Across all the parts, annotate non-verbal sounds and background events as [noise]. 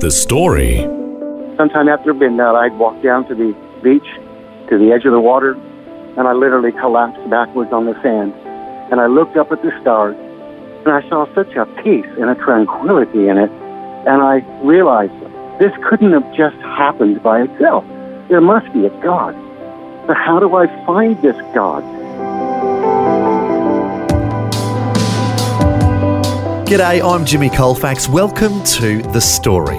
The story. Sometime after midnight, I'd walk down to the beach, to the edge of the water, and I literally collapsed backwards on the sand. And I looked up at the stars, and I saw such a peace and a tranquility in it. And I realized this couldn't have just happened by itself. There must be a God. But how do I find this God? G'day, I'm Jimmy Colfax. Welcome to The Story.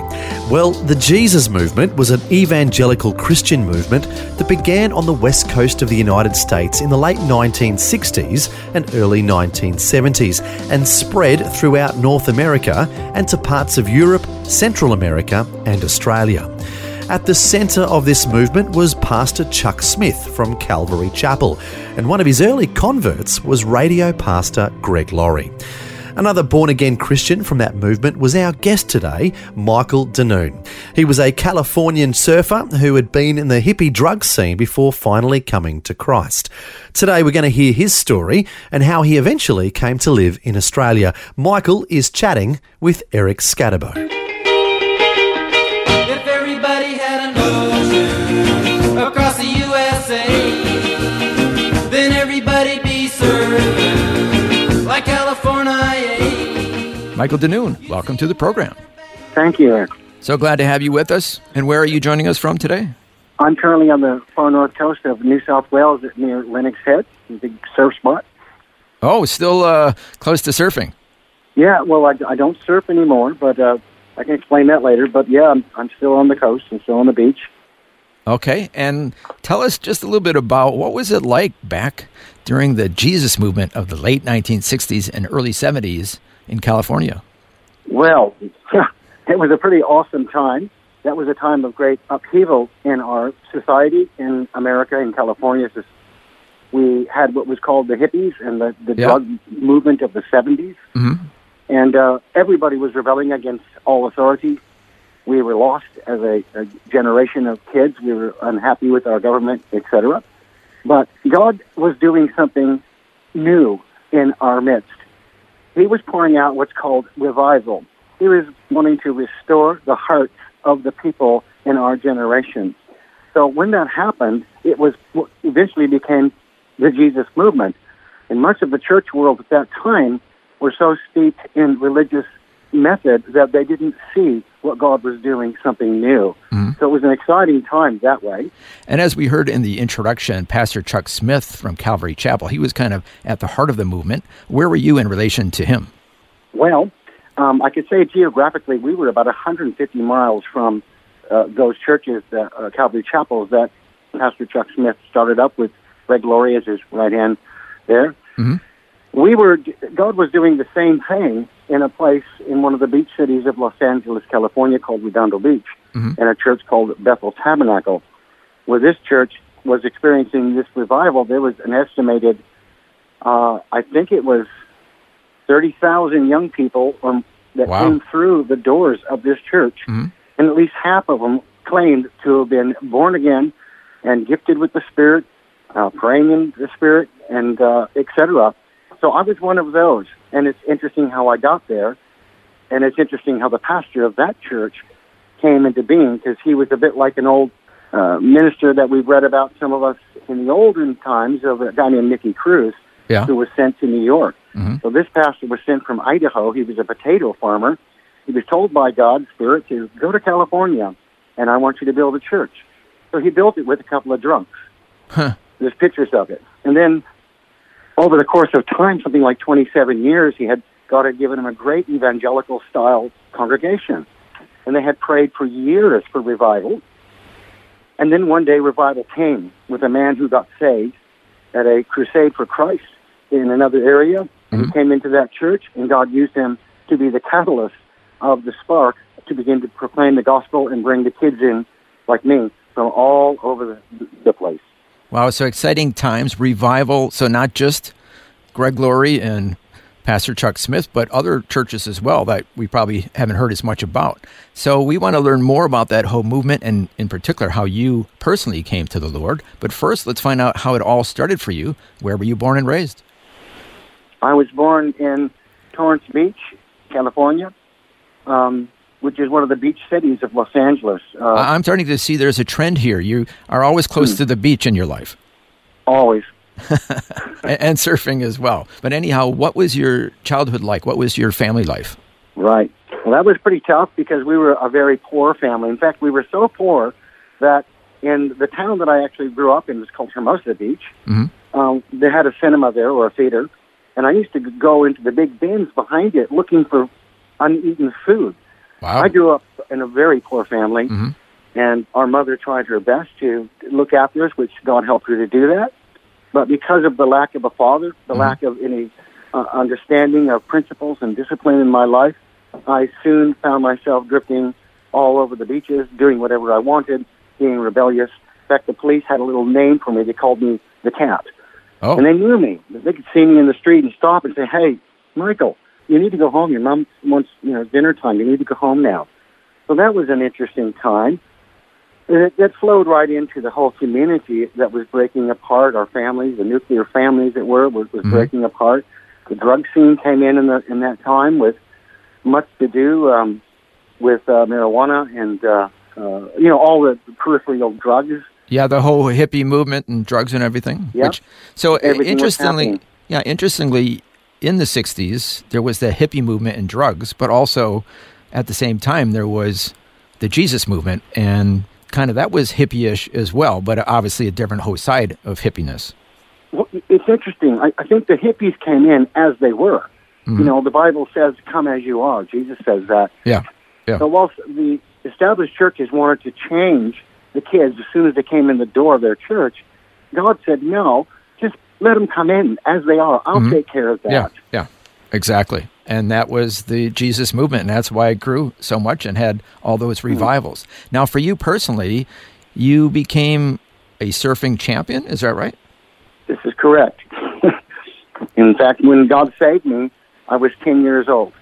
Well, the Jesus movement was an evangelical Christian movement that began on the west coast of the United States in the late 1960s and early 1970s and spread throughout North America and to parts of Europe, Central America, and Australia. At the centre of this movement was Pastor Chuck Smith from Calvary Chapel, and one of his early converts was radio pastor Greg Laurie. Another born again Christian from that movement was our guest today, Michael De Noune. He was a Californian surfer who had been in the hippie drug scene before finally coming to Christ. Today we're going to hear his story and how he eventually came to live in Australia. Michael is chatting with Eric Scatterbo. Michael De Noune, welcome to the program. Thank you, Eric. So glad to have you with us. And where are you joining us from today? I'm currently on the far north coast of New South Wales near Lennox Head, a big surf spot. Oh, still uh, close to surfing. Yeah, well, I, I don't surf anymore, but uh, I can explain that later. But yeah, I'm, I'm still on the coast. I'm still on the beach. Okay, and tell us just a little bit about what was it like back during the Jesus movement of the late 1960s and early 70s in California? Well, [laughs] it was a pretty awesome time. That was a time of great upheaval in our society in America, in California. We had what was called the hippies and the, the Yeah. drug movement of the 70s. Mhm. And uh, everybody was rebelling against all authority. We were lost as a, a generation of kids. We were unhappy with our government, etc. But God was doing something new in our midst. He was pouring out what's called revival. He was wanting to restore the hearts of the people in our generation. So when that happened, it was eventually became the Jesus movement. And much of the church world at that time were so steeped in religious method that they didn't see what God was doing something new. So it was an exciting time that way. And as we heard in the introduction, Pastor Chuck Smith from Calvary Chapel, he was kind of at the heart of the movement. Where were you in relation to him? Well, um, I could say geographically, we were about 150 miles from uh, those churches, that, uh, Calvary chapels that Pastor Chuck Smith started up with Greg Laurie as his right hand there. Mhm. We were, God was doing the same thing in a place in one of the beach cities of Los Angeles, California called Redondo Beach, Mhm. and a church called Bethel Tabernacle. Where this church was experiencing this revival, there was an estimated, uh, I think it was 30,000 young people um, that Wow. came through the doors of this church, Mhm. and at least half of them claimed to have been born again and gifted with the Spirit, uh, praying in the Spirit, and uh, etc. So I was one of those, and it's interesting how I got there, and it's interesting how the pastor of that church came into being because he was a bit like an old uh, minister that we've read about some of us in the olden times of a guy named Nicky Cruz Yeah. who was sent to New York. Mhm. So this pastor was sent from Idaho. He was a potato farmer. He was told by God's Spirit to go to California, and I want you to build a church. So he built it with a couple of drunks. Huh. There's pictures of it. And then over the course of time, something like 27 years, he had God had given him a great evangelical style congregation. And they had prayed for years for revival. And then one day revival came with a man who got saved at a crusade for Christ in another area. And he mm-hmm. came into that church, and God used him to be the catalyst of the spark to begin to proclaim the gospel and bring the kids in, like me, from all over the, the place. Wow, so exciting times, revival. So not just Greg Laurie and Pastor Chuck Smith, but other churches as well that we probably haven't heard as much about. So we want to learn more about that whole movement and in particular how you personally came to the Lord. But first, let's find out how it all started for you. Where were you born and raised? I was born in Torrance Beach, California, um, which is one of the beach cities of Los Angeles. Uh, I'm starting to see there's a trend here. You are always close to the beach in your life. always. [laughs] And surfing as well. But anyhow, what was your childhood like? What was your family life? Right. Well, that was pretty tough because we were a very poor family. In fact, we were so poor that in the town that I actually grew up in was called Hermosa Beach. Mhm. Um, they had a cinema there or a theater, and I used to go into the big bins behind it looking for uneaten food. Wow. I grew up in a very poor family, Mhm. and our mother tried her best to look after us, which God helped her to do that. But because of the lack of a father, the Mhm. lack of any uh, understanding of principles and discipline in my life, I soon found myself drifting all over the beaches, doing whatever I wanted, being rebellious. In fact, the police had a little name for me. They called me the cat. Oh. And they knew me. They could see me in the street and stop and say, "Hey, Michael, you need to go home. Your mom wants, you know, dinner time. You need to go home now." So that was an interesting time. And It, that flowed right into the whole community that was breaking apart. Our families, the nuclear families that were, was, was Mhm. breaking apart. The drug scene came in in, the, in that time with much to do um, with uh, marijuana and uh, uh, you know all the peripheral drugs. Yeah, the whole hippie movement and drugs and everything. Yeah. Which, so Everything interestingly, yeah, interestingly, in the '60s there was the hippie movement and drugs, but also at the same time there was the Jesus movement, and kind of that was hippie-ish as well, but obviously a different whole side of hippiness. Well, it's interesting. I, I think the hippies came in as they were. Mhm. You know, the Bible says, "Come as you are." Jesus says that. Yeah, yeah. So whilst the established churches wanted to change the kids as soon as they came in the door of their church, God said, "No, let them come in as they are. I'll Mhm. take care of that." Yeah, yeah, exactly. And that was the Jesus movement, and that's why it grew so much and had all those Hmm. revivals. Now, for you personally, you became a surfing champion. Is that right? This is correct. [laughs] in fact, when God saved me, I was 10 years old.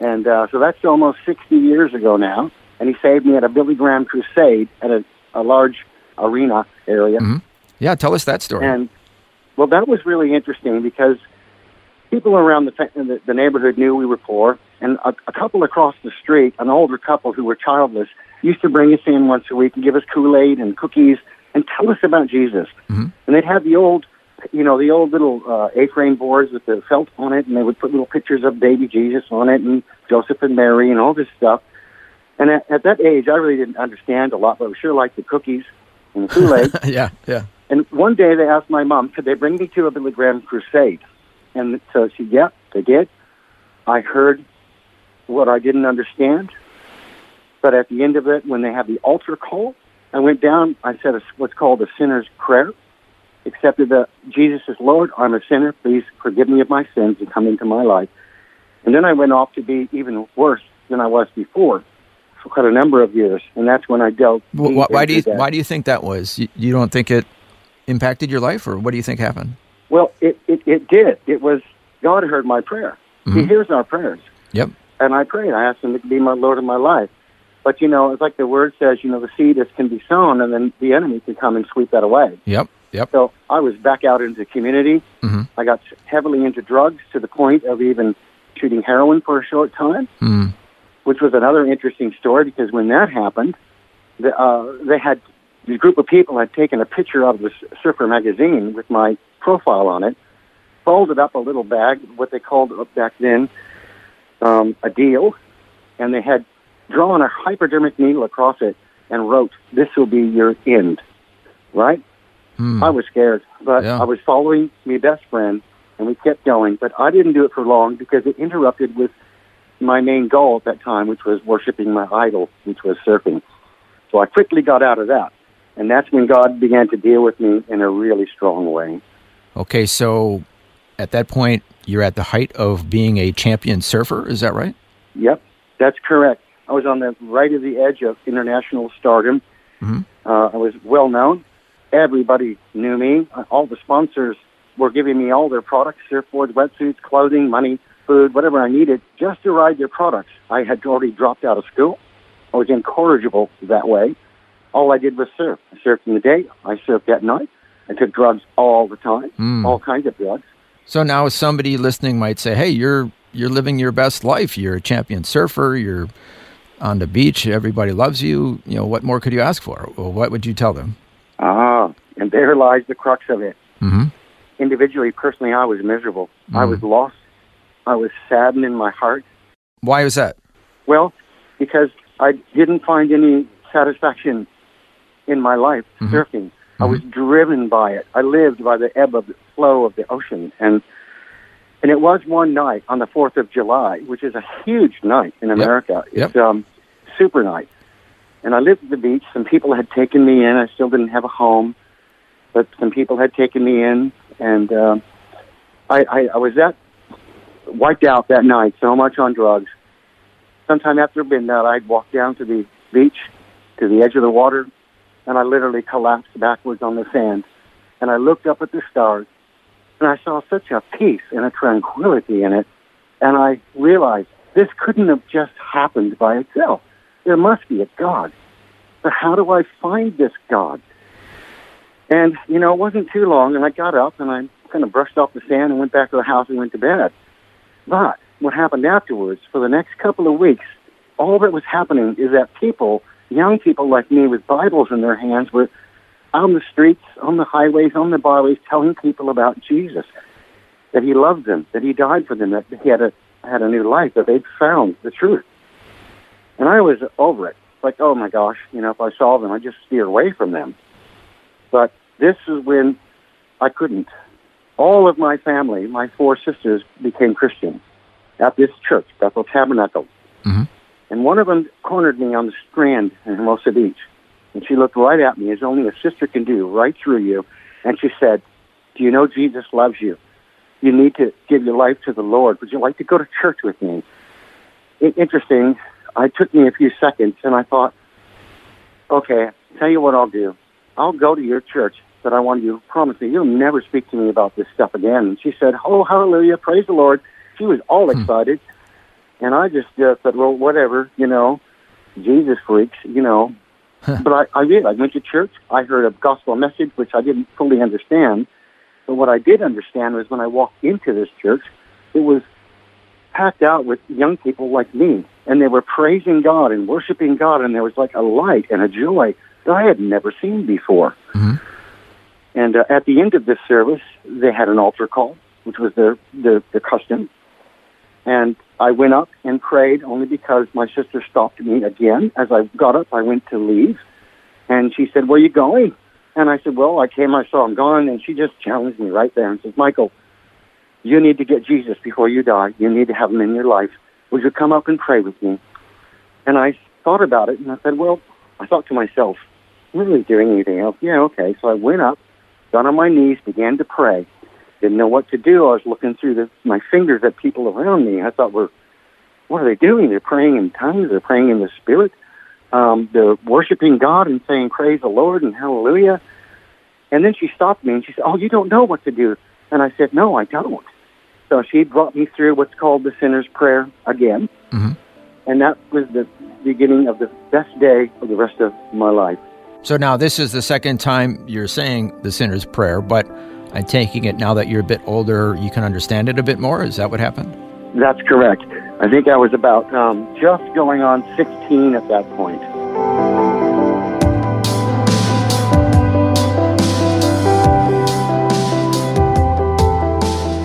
And uh, so that's almost 60 years ago now. And He saved me at a Billy Graham crusade at a, a large arena area. Mm-hmm. Yeah, tell us that story. And well, that was really interesting because people around the, fa- the, the neighborhood knew we were poor, and a, a couple across the street, an older couple who were childless, used to bring us in once a week and give us Kool Aid and cookies and tell us about Jesus. Mhm. And they'd have the old, you know, the old little uh, A-frame boards with the felt on it, and they would put little pictures of baby Jesus on it and Joseph and Mary and all this stuff. And at, at that age, I really didn't understand a lot, but I sure liked the cookies and the [laughs] Kool Aid. yeah, yeah. And one day they asked my mom, could they bring me to a Billy Graham crusade? And so she, yeah, they did. I heard what I didn't understand. But at the end of it, when they had the altar call, I went down, I said a, what's called a sinner's prayer, accepted that Jesus is Lord, I'm a sinner, please forgive me of my sins and come into my life. And then I went off to be even worse than I was before for quite a number of years. And that's when I. Wh- why do you that. Why do you think that was? You, you don't think it impacted your life, or what do you think happened? Well, it, it, it did. It was God heard my prayer. He Mhm. hears our prayers. Yep. And I prayed. I asked him to be my Lord of my life. But, you know, it's like the word says, you know, the seed is, can be sown and then the enemy can come and sweep that away. Yep. Yep. So I was back out into the community. Mhm. I got heavily into drugs to the point of even shooting heroin for a short time, Mm. which was another interesting story because when that happened, the, uh, they had the group of people had taken a picture of the Surfer magazine with my profile on it, folded up a little bag, what they called back then um, a deal, and they had drawn a hypodermic needle across it and wrote, "This will be your end." Right? Mm. I was scared, but Yeah. I was following my best friend, and we kept going. But I didn't do it for long because it interrupted with my main goal at that time, which was worshiping my idol, which was surfing. So I quickly got out of that, and that's when God began to deal with me in a really strong way. Okay, so at that point, you're at the height of being a champion surfer. Is that right? Yep, that's correct. I was on the right of the edge of international stardom. Mhm. Uh, I was well known. Everybody knew me. All the sponsors were giving me all their products, surfboards, wetsuits, clothing, money, food, whatever I needed, just to ride their products. I had already dropped out of school. I was incorrigible that way. All I did was surf. I surfed in the day. I surfed at night. I took drugs all the time, Mm. all kinds of drugs. So now somebody listening might say, "Hey, you're you're living your best life. You're a champion surfer. You're on the beach. Everybody loves you. You know, what more could you ask for?" Well, what would you tell them? Ah, and there lies the crux of it. Mm-hmm. Individually, personally, I was miserable. I was lost. I was saddened in my heart. Why was that? Well, because I didn't find any satisfaction in my life surfing. I was driven by it. I lived by the ebb of the flow of the ocean, and and it was one night on the Fourth of July, which is a huge night in America. It's um, super night, and I lived at the beach. Some people had taken me in. I still didn't have a home, but some people had taken me in, and um, I, I I was that wiped out that night so much on drugs sometime after midnight, I'd walk down to the beach, to the edge of the water, and I literally collapsed backwards on the sand. And I looked up at the stars, and I saw such a peace and a tranquility in it. And I realized this couldn't have just happened by itself. There must be a God. But how do I find this God? And, you know, it wasn't too long, and I got up and I kind of brushed off the sand and went back to the house and went to bed. But what happened afterwards, for the next couple of weeks, all that was happening is that people, young people like me with Bibles in their hands, were on the streets, on the highways, on the byways, telling people about Jesus, that He loved them, that He died for them, that He had a had a new life, that they'd found the truth. And I was over it. Like, oh my gosh, you know, if I saw them, I'd just steer away from them. But this is when I couldn't. All of my family, my four sisters, became Christians at this church, Bethel Tabernacle. Mhm. And one of them cornered me on the strand in Hermosa Beach. And she looked right at me, as only a sister can do, right through you. And she said, Do you know Jesus loves you? You need to give your life to the Lord. Would you like to go to church with me? I- interesting. It took me a few seconds, and I thought, okay, tell you what I'll do. I'll go to your church, but I want you to promise me you'll never speak to me about this stuff again. And she said, oh, hallelujah, praise the Lord. She was all hmm. excited. And I just uh, said, well, whatever, you know, Jesus freaks, you know. but I, I did. I went to church. I heard a gospel message, which I didn't fully understand. But what I did understand was when I walked into this church, it was packed out with young people like me. And they were praising God and worshiping God. And there was like a light and a joy that I had never seen before. And uh, at the end of this service, they had an altar call, which was their, their, their custom. And I went up and prayed only because my sister stopped me again. As I got up, I went to leave. And she said, Where are you going? And I said, Well, I came, I saw him gone. And she just challenged me right there and says, Michael, you need to get Jesus before you die. You need to have him in your life. Would you come up and pray with me? And I thought about it and I said, Well, I thought to myself, I'm really doing anything else. Yeah, okay. So I went up, got on my knees, began to pray. Didn't know what to do. I was looking through the, my fingers at people around me. I thought, well, what are they doing? They're praying in tongues. They're praying in the Spirit. Um, they're worshiping God and saying, praise the Lord and hallelujah. And then she stopped me and she said, oh, you don't know what to do. And I said, no, I don't. So she brought me through what's called the sinner's prayer again. Mhm. And that was the beginning of the best day of the rest of my life. So now this is the second time you're saying the sinner's prayer, but I'm taking it now that you're a bit older, you can understand it a bit more. Is that what happened? That's correct. I think I was about um, just going on 16 at that point.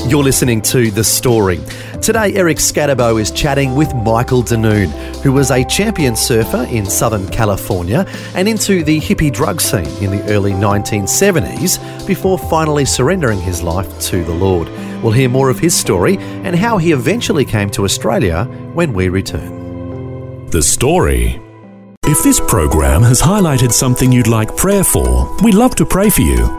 You're listening to The Story. Today, Eric Scatterbo is chatting with Michael De Noune, who was a champion surfer in Southern California and into the hippie drug scene in the early 1970s before finally surrendering his life to the Lord. We'll hear more of his story and how he eventually came to Australia when we return. The Story. If this program has highlighted something you'd like prayer for, we'd love to pray for you.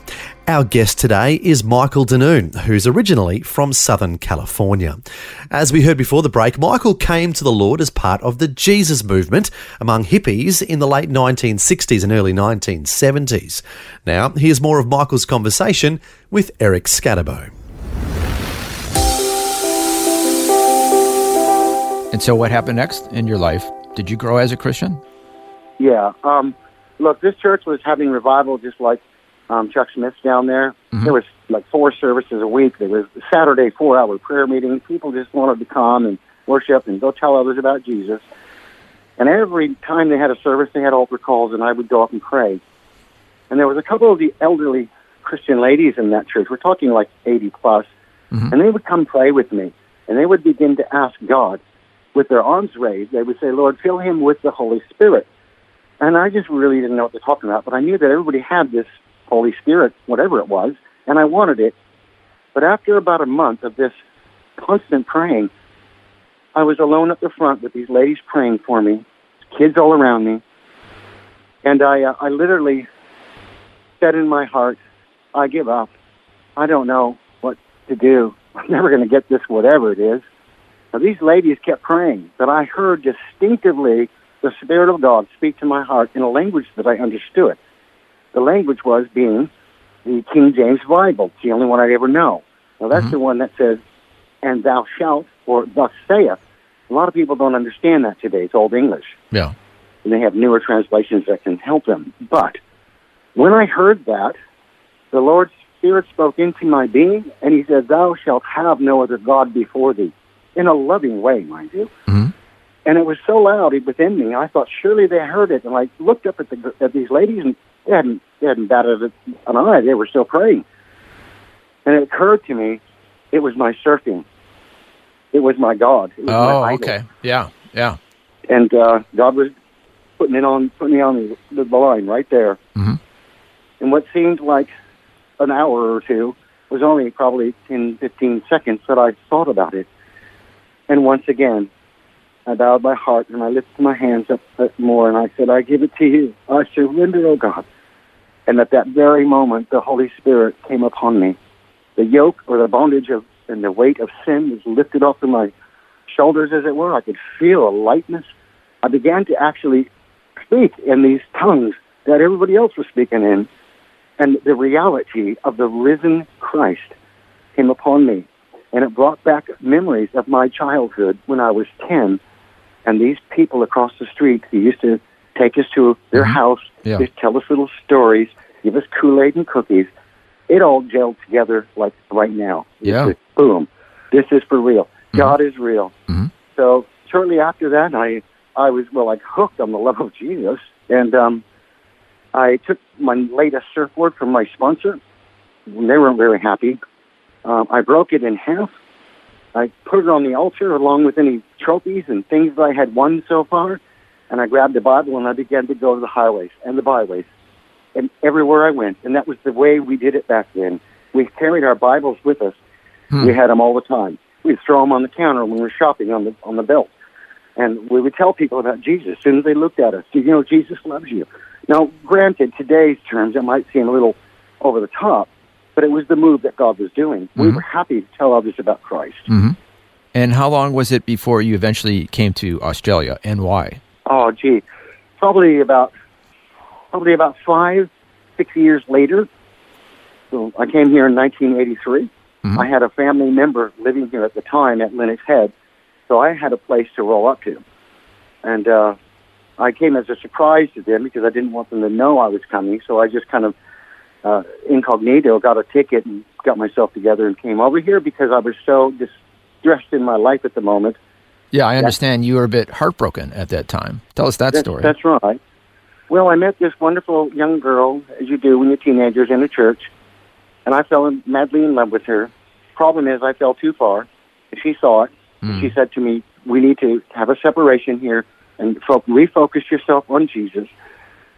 Our guest today is Michael De Noune, who's originally from Southern California. As we heard before the break, Michael came to the Lord as part of the Jesus movement among hippies in the late 1960s and early 1970s. Now, here's more of Michael's conversation with Eric Scatterbo. And so, what happened next in your life? Did you grow as a Christian? Yeah. Um, look, this church was having revival just like um, Chuck Smith's down there. There was like four services a week. There was Saturday four-hour prayer meeting. People just wanted to come and worship and go tell others about Jesus. And every time they had a service, they had altar calls, and I would go up and pray. And there was a couple of the elderly Christian ladies in that church. We're talking like 80 plus, and they would come pray with me, and they would begin to ask God with their arms raised. They would say, "Lord, fill him with the Holy Spirit." And I just really didn't know what they're talking about, but I knew that everybody had this Holy Spirit, whatever it was, and I wanted it. But after about a month of this constant praying, I was alone at the front with these ladies praying for me, kids all around me, and I, uh, I literally said in my heart, "I give up. I don't know what to do. [laughs] I'm never going to get this, whatever it is." Now, these ladies kept praying, but I heard distinctively the Spirit of God speak to my heart in a language that I understood. The language was being the King James Bible. It's the only one I'd ever know. Now, that's mm-hmm. the one that says, and thou shalt, or thus saith. A lot of people don't understand that today. It's Old English. Yeah. And they have newer translations that can help them. But when I heard that, the Lord's Spirit spoke into my being, and He said, Thou shalt have no other God before thee. In a loving way, mind you. Mm-hmm. And it was so loud within me, I thought surely they heard it. And I looked up at the at these ladies, and they hadn't they hadn't batted an eye. They were still praying. And it occurred to me, it was my surfing. It was my God. Was Oh, my okay. Yeah. Yeah. And uh, God was putting it on, putting me on the, the line right there. Mhm. And what seemed like an hour or two was only probably 10, 15 seconds that I thought about it. And once again, I bowed my heart and I lifted my hands up up more and I said, I give it to you. I surrender, O God. And at that very moment, the Holy Spirit came upon me. The yoke or the bondage of and the weight of sin was lifted off of my shoulders, as it were. I could feel a lightness. I began to actually speak in these tongues that everybody else was speaking in. And the reality of the risen Christ came upon me. And it brought back memories of my childhood when I was 10. And these people across the street who used to take us to their house, Yeah. just tell us little stories, give us Kool Aid and cookies. It all gelled together like right now. Yeah. just boom. This is for real. God is real. Mhm. So shortly after that, I I was well like hooked on the love of Jesus, and um, I took my latest surfboard from my sponsor. They weren't very happy. Um, I broke it in half. I put it on the altar along with any trophies and things that I had won so far, and I grabbed the Bible and I began to go to the highways and the byways, and everywhere I went. And that was the way we did it back then. We carried our Bibles with us. Hmm. We had them all the time. We'd throw them on the counter when we were shopping on the on the belt, and we would tell people about Jesus as soon as they looked at us. You know, Jesus loves you. Now, granted, today's terms it might seem a little over the top, but it was the move that God was doing. We mm-hmm. were happy to tell others about Christ. Mm-hmm. And how long was it before you eventually came to Australia, and why? Oh, gee, probably about probably about five, six years later. So I came here in 1983. I had a family member living here at the time at Lennox Head, so I had a place to roll up to, and uh, I came as a surprise to them because I didn't want them to know I was coming. So I just kind of uh, incognito got a ticket and got myself together and came over here because I was so distressed in my life at the moment. Yeah, I understand you were a bit heartbroken at that time. Tell us that That's, story. that's right. Well, I met this wonderful young girl, as you do when you're teenagers in a church, and I fell in, madly in love with her. Problem is, I fell too far, she saw it. Hmm. She said to me, "We need to have a separation here and fo- refocus yourself on Jesus.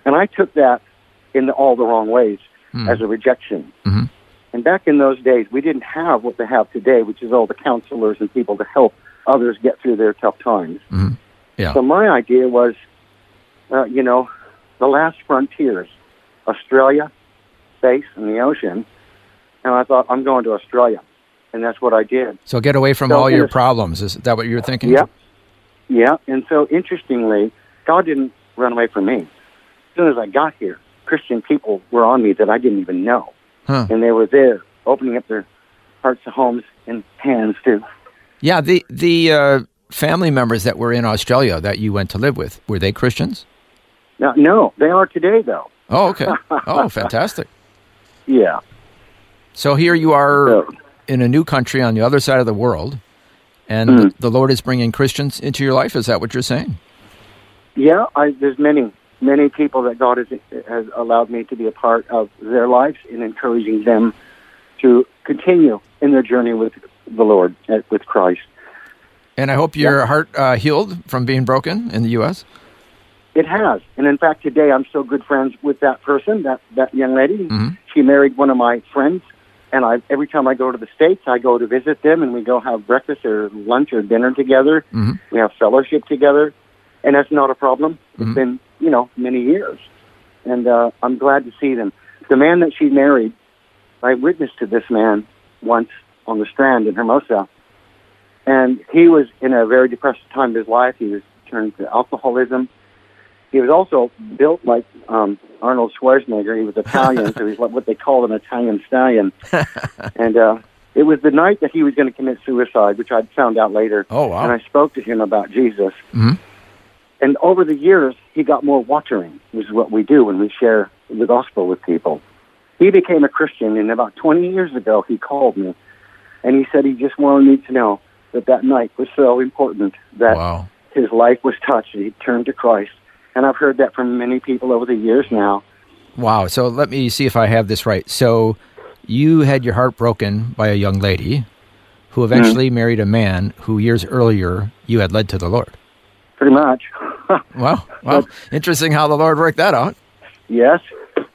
And I took that in all the wrong ways as a rejection. Mhm. And back in those days, we didn't have what they have today, which is all the counselors and people to help others get through their tough times. Yeah. So my idea was, uh, you know, the last frontiers, Australia, space, and the ocean. And I thought, I'm going to Australia. And that's what I did. So get away from So all your problems. Is that what you're thinking? Yeah. Yeah. And so interestingly, God didn't run away from me. As soon as I got here, Christian people were on me that I didn't even know. Huh. And they were there opening up their hearts and homes and hands to. Yeah. The the uh, family members that were in Australia that you went to live with were they Christians? Now, no, they are today, though. Oh, okay. Oh, [laughs] fantastic. Yeah. So here you are So, in a new country on the other side of the world, and Mm-hmm. the Lord is bringing Christians into your life. Is that what you're saying? yeah, I, there's many, many people that God has, has allowed me to be a part of their lives in encouraging them to continue in their journey with the Lord, uh, with Christ. And I hope your heart uh, healed from being broken in the U.S. It has, and in fact, today I'm still good friends with that person, that that young lady. Mm-hmm. She married one of my friends, and I every time I go to the states, I go to visit them, and we go have breakfast or lunch or dinner together. Mhm. We have fellowship together, and that's not a problem. It's Mhm. been you know many years, and uh, I'm glad to see them. The man that she married, I witnessed to this man once on the Strand in Hermosa, and he was in a very depressed time of his life. He was turned to alcoholism. He was also built like um, Arnold Schwarzenegger. He was Italian, so he's like what they call an Italian stallion. [laughs] and uh, it was the night that he was going to commit suicide, which I found out later. Oh, wow. And I spoke to him about Jesus. Mhm. And over the years, he got more watering, which is what we do when we share the gospel with people. He became a Christian, and about 20 years ago, he called me, and he said he just wanted me to know that that night was so important that Wow. his life was touched and he turned to Christ. And I've heard that from many people over the years now. Wow. So let me see if I have this right. So you had your heart broken by a young lady who eventually married a man who years earlier you had led to the Lord. Pretty much. [laughs] Wow. Wow. Interesting how the Lord worked that out. yes,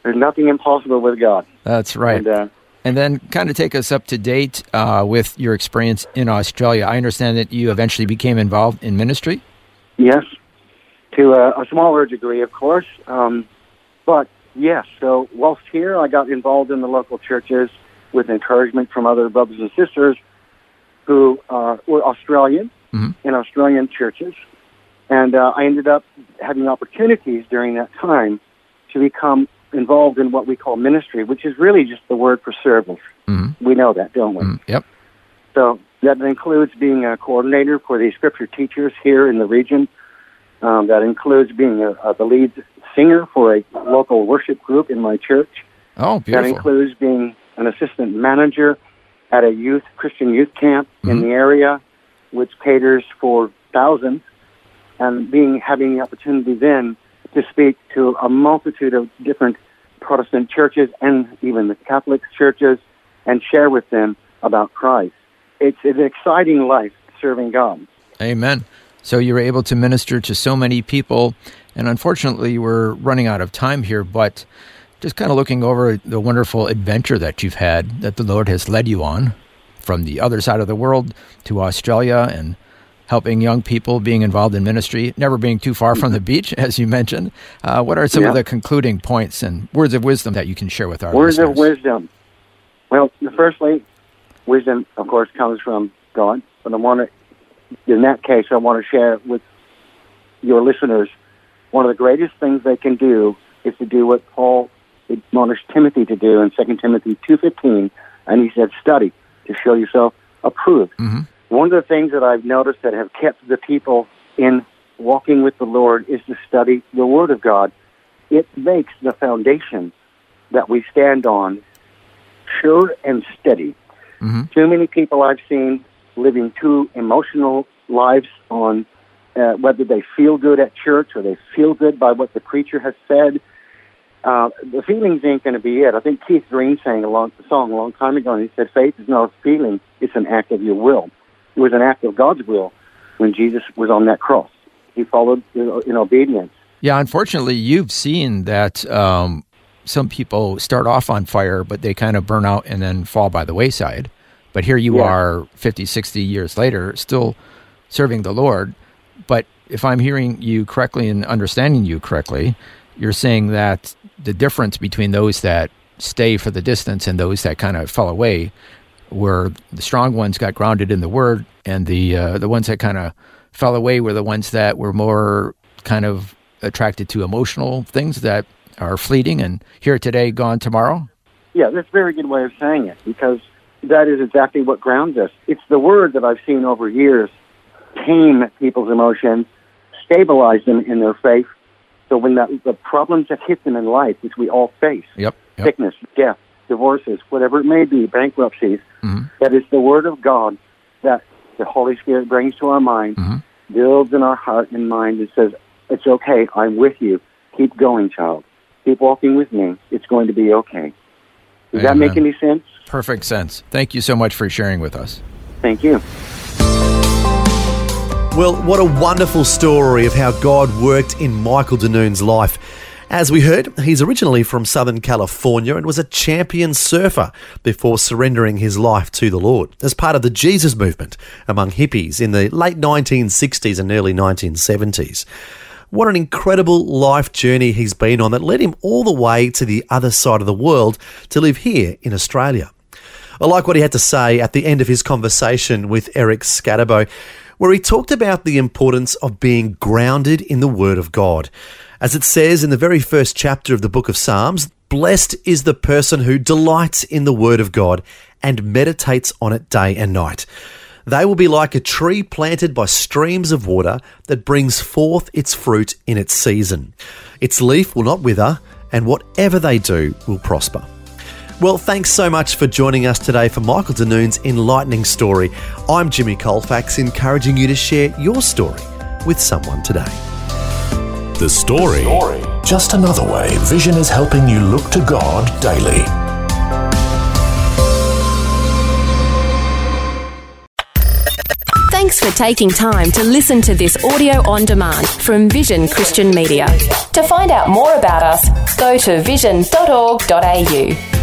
there's nothing impossible with God. That's right. And uh, And then kind of take us up to date uh, with your experience in Australia. I understand that you eventually became involved in ministry. yes, to a, a smaller degree, of course. Um, but yes, so whilst here, I got involved in the local churches with encouragement from other brothers and sisters who uh, were Australian Mhm. in Australian churches. And uh, I ended up having opportunities during that time to become involved in what we call ministry, which is really just the word for service. Mhm. We know that, don't we? Mm, Yep. So that includes being a coordinator for the scripture teachers here in the region. Um, that includes being a, a, the lead singer for a local worship group in my church. Oh, beautiful. That includes being an assistant manager at a youth Christian youth camp in Mhm. the area, which caters for thousands, and being having the opportunity then to speak to a multitude of different Protestant churches and even the Catholic churches and share with them about Christ. It's an exciting life serving God. Amen. So you were able to minister to so many people, and unfortunately, we're running out of time here. But just kind of looking over the wonderful adventure that you've had, that the Lord has led you on, from the other side of the world to Australia, and helping young people, being involved in ministry, never being too far from the beach, [laughs] as you mentioned. Uh, what are some of the concluding points and words of wisdom that you can share with our Words of wisdom. Well, firstly, wisdom, of course, comes from God. But I want to, in that case, I want to share with your listeners one of the greatest things they can do is to do what Paul admonished Timothy to do in 2 Timothy 2.15. And he said, study to show yourself approved. Mhm. One of the things that I've noticed that have kept the people in walking with the Lord is to study the Word of God. It makes the foundation that we stand on sure and steady. Mhm. Too many people I've seen living too emotional lives on uh, whether they feel good at church or they feel good by what the preacher has said. Uh, the feelings ain't going to be it. I think Keith Green sang a long song a long time ago, and he said, "Faith is not a feeling; it's an act of your will." It was an act of God's will when Jesus was on that cross. he followed in, in obedience. Yeah, unfortunately, you've seen that um, some people start off on fire, but they kind of burn out and then fall by the wayside. But here you Yeah. are 50, 60 years later, still serving the Lord. But if I'm hearing you correctly and understanding you correctly, you're saying that the difference between those that stay for the distance and those that kind of fell away were the strong ones got grounded in the word and the uh, the ones that kind of fell away were the ones that were more kind of attracted to emotional things that are fleeting and here today gone tomorrow Yeah, that's a very good way of saying it because that is exactly what grounds us. It's the word that I've seen over years tame people's emotions, stabilize them in their faith. So when that, the problems that hit them in life, which we all face, yep, yep. sickness, death, divorces, whatever it may be, bankruptcies, Mhm. that is the word of God that the Holy Spirit brings to our mind, Mhm. builds in our heart and mind and says, it's okay, I'm with you. Keep going, child. Keep walking with me. It's going to be okay. Does that make any sense? perfect sense thank you so much for sharing with us Thank you. Well, what a wonderful story of how God worked in Michael De Noune's life. As we heard, he's originally from Southern California and was a champion surfer before surrendering his life to the Lord as part of the Jesus movement among hippies in the late 1960s and early 1970s. What an incredible life journey he's been on that led him all the way to the other side of the world to live here in Australia. I like what he had to say at the end of his conversation with Eric Scatterbo, where he talked about the importance of being grounded in the Word of God. As it says in the very first chapter of the book of Psalms, blessed is the person who delights in the Word of God and meditates on it day and night. They will be like a tree planted by streams of water that brings forth its fruit in its season. Its leaf will not wither, and whatever they do will prosper. Well, thanks so much for joining us today for Michael De Noune's enlightening story. I'm Jimmy Colfax, encouraging you to share your story with someone today. The story. Just another way Vision is helping you look to God daily. Thanks for taking time to listen to this audio on demand from Vision Christian Media. To find out more about us, go to vision.org.au.